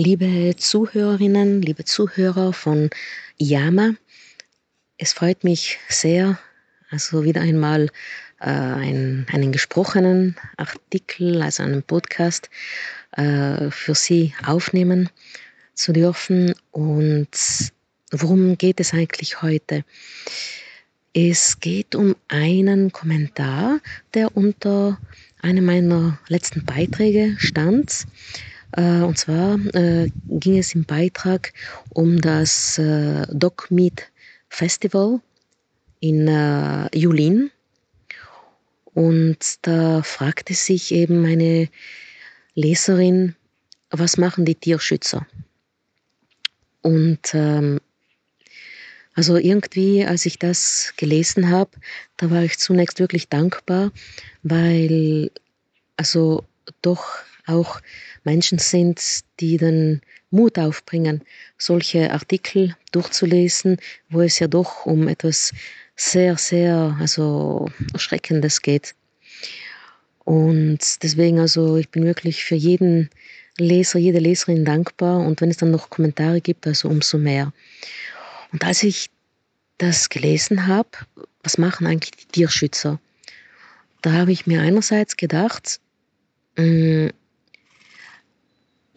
Liebe Zuhörerinnen, liebe Zuhörer von Yama, es freut mich sehr, also wieder einmal äh, ein, einen gesprochenen Artikel, also einen Podcast äh, für Sie aufnehmen zu dürfen. Und worum geht es eigentlich heute? Es geht um einen Kommentar, der unter einem meiner letzten Beiträge stand. Äh, und zwar äh, ging es im Beitrag um das äh, Dog Meat Festival in Julin. Und da fragte sich eben meine Leserin, was machen die Tierschützer? Und ähm, also irgendwie, als ich das gelesen habe, da war ich zunächst wirklich dankbar, weil also doch auch Menschen sind, die den Mut aufbringen, solche Artikel durchzulesen, wo es ja doch um etwas sehr, sehr also Erschreckendes geht. Und deswegen, also ich bin wirklich für jeden Leser, jede Leserin dankbar und wenn es dann noch Kommentare gibt, also umso mehr. Und als ich das gelesen habe, was machen eigentlich die Tierschützer? Da habe ich mir einerseits gedacht, mh, mm,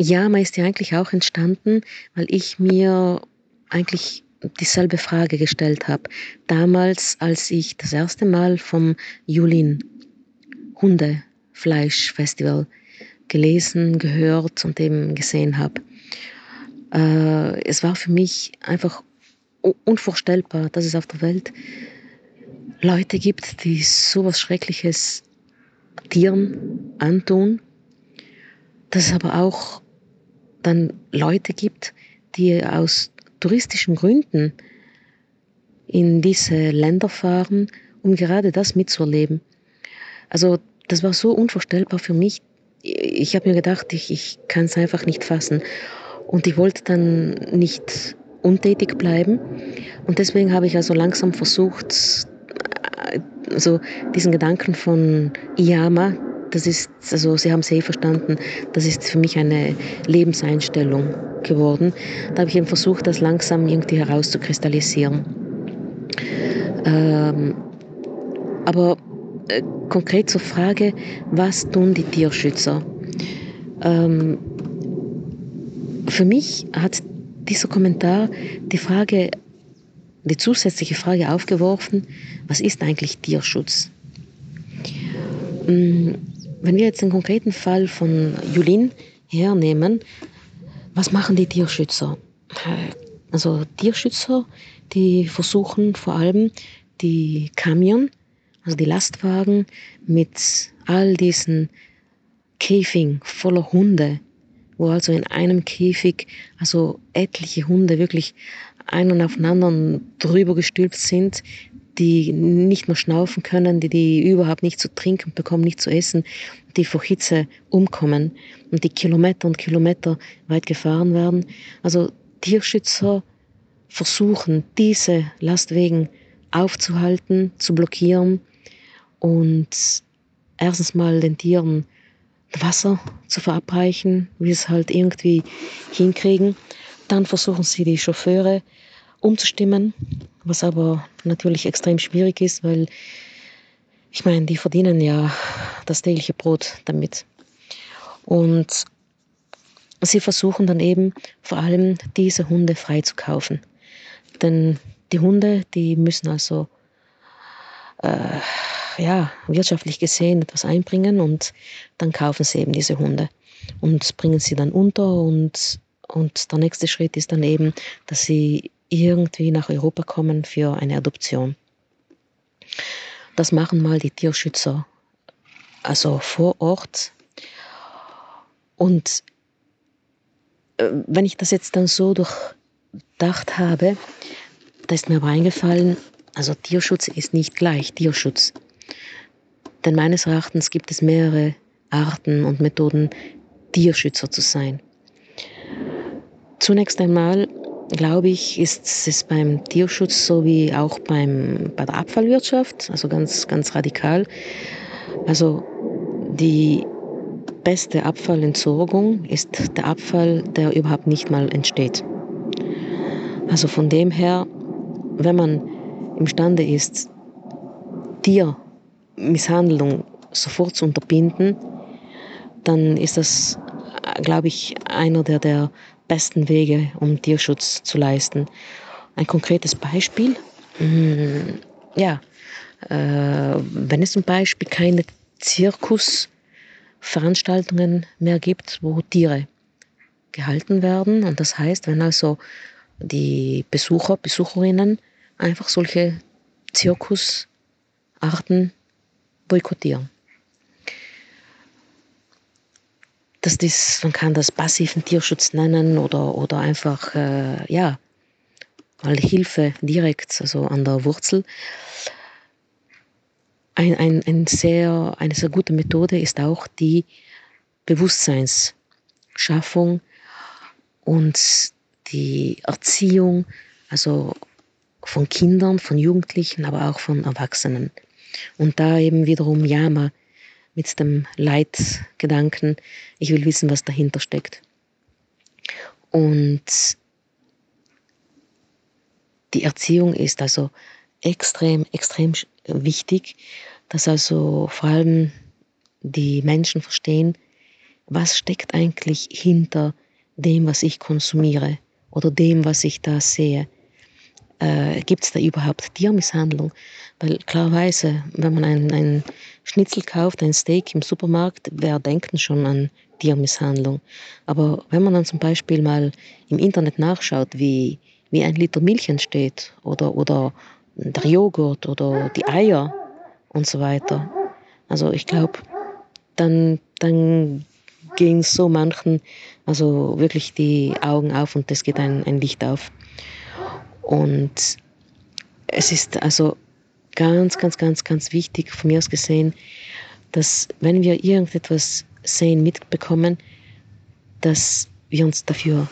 ja, ist ja eigentlich auch entstanden, weil ich mir eigentlich dieselbe Frage gestellt habe. Damals, als ich das erste Mal vom Julin Hundefleischfestival gelesen, gehört und eben gesehen habe. Äh, es war für mich einfach unvorstellbar, dass es auf der Welt Leute gibt, die sowas Schreckliches Tieren antun, dass es aber auch dann Leute gibt, die aus touristischen Gründen in diese Länder fahren, um gerade das mitzuerleben. Also das war so unvorstellbar für mich. Ich habe mir gedacht, ich, ich kann es einfach nicht fassen. Und ich wollte dann nicht untätig bleiben. Und deswegen habe ich also langsam versucht, also diesen Gedanken von Iyama, das ist, also Sie haben es eh verstanden, das ist für mich eine Lebenseinstellung geworden. Da habe ich eben versucht, das langsam irgendwie herauszukristallisieren. Ähm, aber äh, konkret zur Frage, was tun die Tierschützer? Ähm, für mich hat dieser Kommentar die Frage, die zusätzliche Frage aufgeworfen, was ist eigentlich Tierschutz? Mm, wenn wir jetzt den konkreten Fall von Julin hernehmen, was machen die Tierschützer? Also Tierschützer, die versuchen vor allem die Kamion, also die Lastwagen mit all diesen Käfigen voller Hunde, wo also in einem Käfig also etliche Hunde wirklich einen auf den anderen drüber gestülpt sind, die nicht mehr schnaufen können, die, die überhaupt nicht zu trinken bekommen, nicht zu essen, die vor Hitze umkommen und die Kilometer und Kilometer weit gefahren werden. Also Tierschützer versuchen, diese Lastwegen aufzuhalten, zu blockieren und erstens mal den Tieren Wasser zu verabreichen, wie es halt irgendwie hinkriegen. Dann versuchen sie die Chauffeure umzustimmen, was aber natürlich extrem schwierig ist, weil ich meine, die verdienen ja das tägliche Brot damit. Und sie versuchen dann eben vor allem diese Hunde freizukaufen. Denn die Hunde, die müssen also äh, ja, wirtschaftlich gesehen etwas einbringen und dann kaufen sie eben diese Hunde und bringen sie dann unter und, und der nächste Schritt ist dann eben, dass sie irgendwie nach Europa kommen für eine Adoption. Das machen mal die Tierschützer, also vor Ort. Und äh, wenn ich das jetzt dann so durchdacht habe, da ist mir aber eingefallen, also Tierschutz ist nicht gleich Tierschutz. Denn meines Erachtens gibt es mehrere Arten und Methoden, Tierschützer zu sein. Zunächst einmal glaube ich, ist es beim Tierschutz so wie auch beim, bei der Abfallwirtschaft, also ganz, ganz radikal. Also die beste Abfallentsorgung ist der Abfall, der überhaupt nicht mal entsteht. Also von dem her, wenn man imstande ist, Tiermisshandlung sofort zu unterbinden, dann ist das, glaube ich, einer der, der besten Wege, um Tierschutz zu leisten. Ein konkretes Beispiel, hm, ja, äh, wenn es zum Beispiel keine Zirkusveranstaltungen mehr gibt, wo Tiere gehalten werden, und das heißt, wenn also die Besucher, Besucherinnen einfach solche Zirkusarten boykottieren. Das ist, man kann das passiven Tierschutz nennen oder, oder einfach, äh, ja, mal Hilfe direkt, also an der Wurzel. Ein, ein, ein sehr, eine sehr gute Methode ist auch die Bewusstseinsschaffung und die Erziehung, also von Kindern, von Jugendlichen, aber auch von Erwachsenen. Und da eben wiederum Yama mit dem Leitgedanken, ich will wissen, was dahinter steckt. Und die Erziehung ist also extrem, extrem wichtig, dass also vor allem die Menschen verstehen, was steckt eigentlich hinter dem, was ich konsumiere oder dem, was ich da sehe. Äh, Gibt es da überhaupt Tiermisshandlung? Weil klarerweise, wenn man ein, ein Schnitzel kauft, ein Steak im Supermarkt, wer denkt schon an Tiermisshandlung? Aber wenn man dann zum Beispiel mal im Internet nachschaut, wie, wie ein Liter Milch entsteht oder, oder der Joghurt oder die Eier und so weiter, also ich glaube, dann, dann gehen so manchen also wirklich die Augen auf und es geht ein, ein Licht auf. Und es ist also ganz, ganz, ganz, ganz wichtig von mir aus gesehen, dass wenn wir irgendetwas sehen, mitbekommen, dass wir uns dafür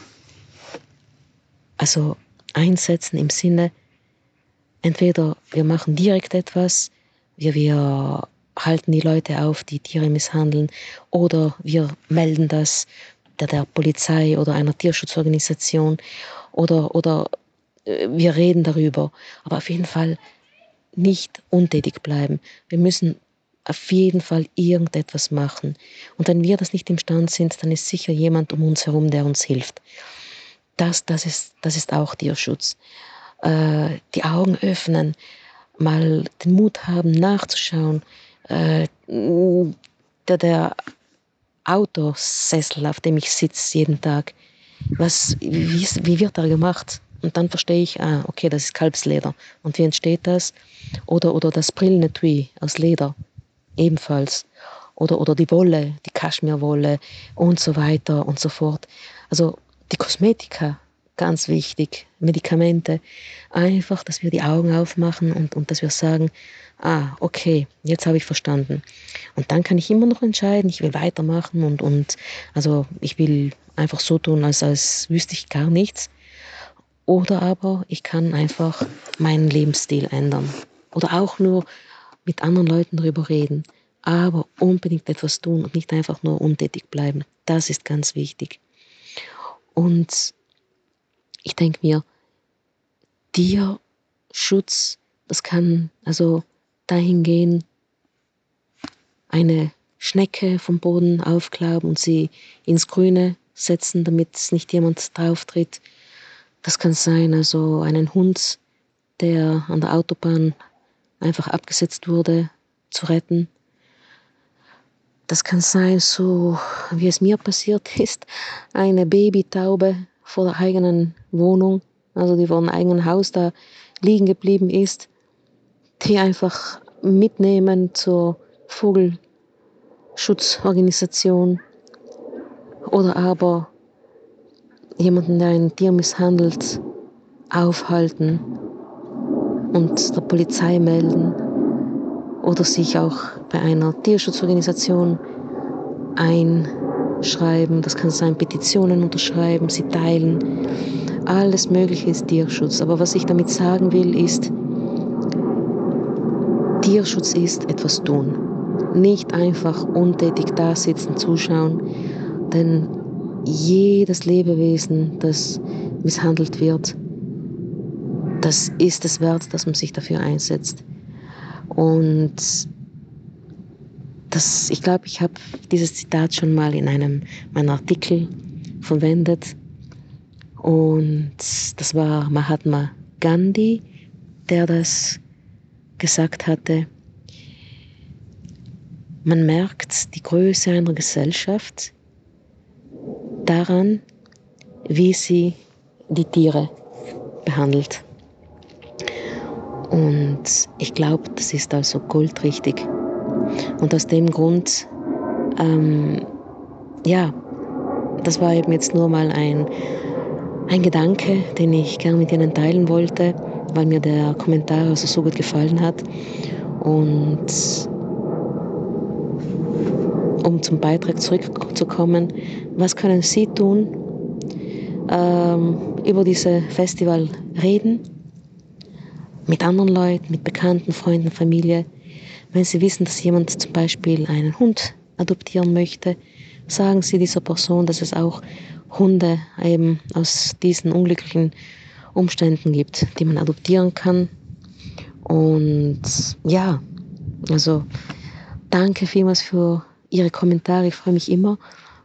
also einsetzen im Sinne, entweder wir machen direkt etwas, wir, wir halten die Leute auf, die Tiere misshandeln, oder wir melden das der, der Polizei oder einer Tierschutzorganisation oder, oder wir reden darüber. Aber auf jeden Fall nicht untätig bleiben. Wir müssen auf jeden Fall irgendetwas machen. Und wenn wir das nicht imstand sind, dann ist sicher jemand um uns herum, der uns hilft. Das, das, ist, das ist auch Tierschutz. Äh, die Augen öffnen, mal den Mut haben, nachzuschauen. Äh, der, der Autosessel, auf dem ich sitze jeden Tag, was, wie, wie wird er gemacht? Und dann verstehe ich, ah, okay, das ist Kalbsleder. Und wie entsteht das? Oder, oder das Brillenetui aus Leder, ebenfalls. Oder, oder die Wolle, die Kaschmirwolle und so weiter und so fort. Also die Kosmetika, ganz wichtig, Medikamente. Einfach, dass wir die Augen aufmachen und, und dass wir sagen, ah, okay, jetzt habe ich verstanden. Und dann kann ich immer noch entscheiden, ich will weitermachen und, und also ich will einfach so tun, als, als wüsste ich gar nichts. Oder aber ich kann einfach meinen Lebensstil ändern. Oder auch nur mit anderen Leuten darüber reden. Aber unbedingt etwas tun und nicht einfach nur untätig bleiben. Das ist ganz wichtig. Und ich denke mir, Tierschutz, das kann also dahin gehen, eine Schnecke vom Boden aufklauben und sie ins Grüne setzen, damit nicht jemand drauf tritt. Das kann sein, also einen Hund, der an der Autobahn einfach abgesetzt wurde, zu retten. Das kann sein, so wie es mir passiert ist, eine Babytaube vor der eigenen Wohnung, also die vor dem eigenen Haus da liegen geblieben ist, die einfach mitnehmen zur Vogelschutzorganisation oder aber jemanden, der ein Tier misshandelt, aufhalten und der Polizei melden oder sich auch bei einer Tierschutzorganisation einschreiben. Das kann sein, Petitionen unterschreiben, sie teilen. Alles Mögliche ist Tierschutz. Aber was ich damit sagen will, ist, Tierschutz ist etwas tun. nicht einfach untätig da sitzen, zuschauen, denn jedes Lebewesen, das misshandelt wird, das ist es wert, dass man sich dafür einsetzt. Und das, ich glaube, ich habe dieses Zitat schon mal in einem meiner Artikel verwendet. Und das war Mahatma Gandhi, der das gesagt hatte. Man merkt die Größe einer Gesellschaft daran, wie sie die Tiere behandelt. Und ich glaube, das ist also goldrichtig. Und aus dem Grund, ähm, ja, das war eben jetzt nur mal ein, ein Gedanke, den ich gerne mit Ihnen teilen wollte, weil mir der Kommentar also so gut gefallen hat. Und um zum Beitrag zurückzukommen, was können Sie tun, ähm, über diese Festival reden, mit anderen Leuten, mit Bekannten, Freunden, Familie. Wenn Sie wissen, dass jemand zum Beispiel einen Hund adoptieren möchte, sagen Sie dieser Person, dass es auch Hunde eben aus diesen unglücklichen Umständen gibt, die man adoptieren kann. Und ja, also danke vielmals für Ihre Kommentare. Ich freue mich immer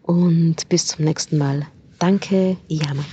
und bis zum nächsten Mal. Danke, Iyama.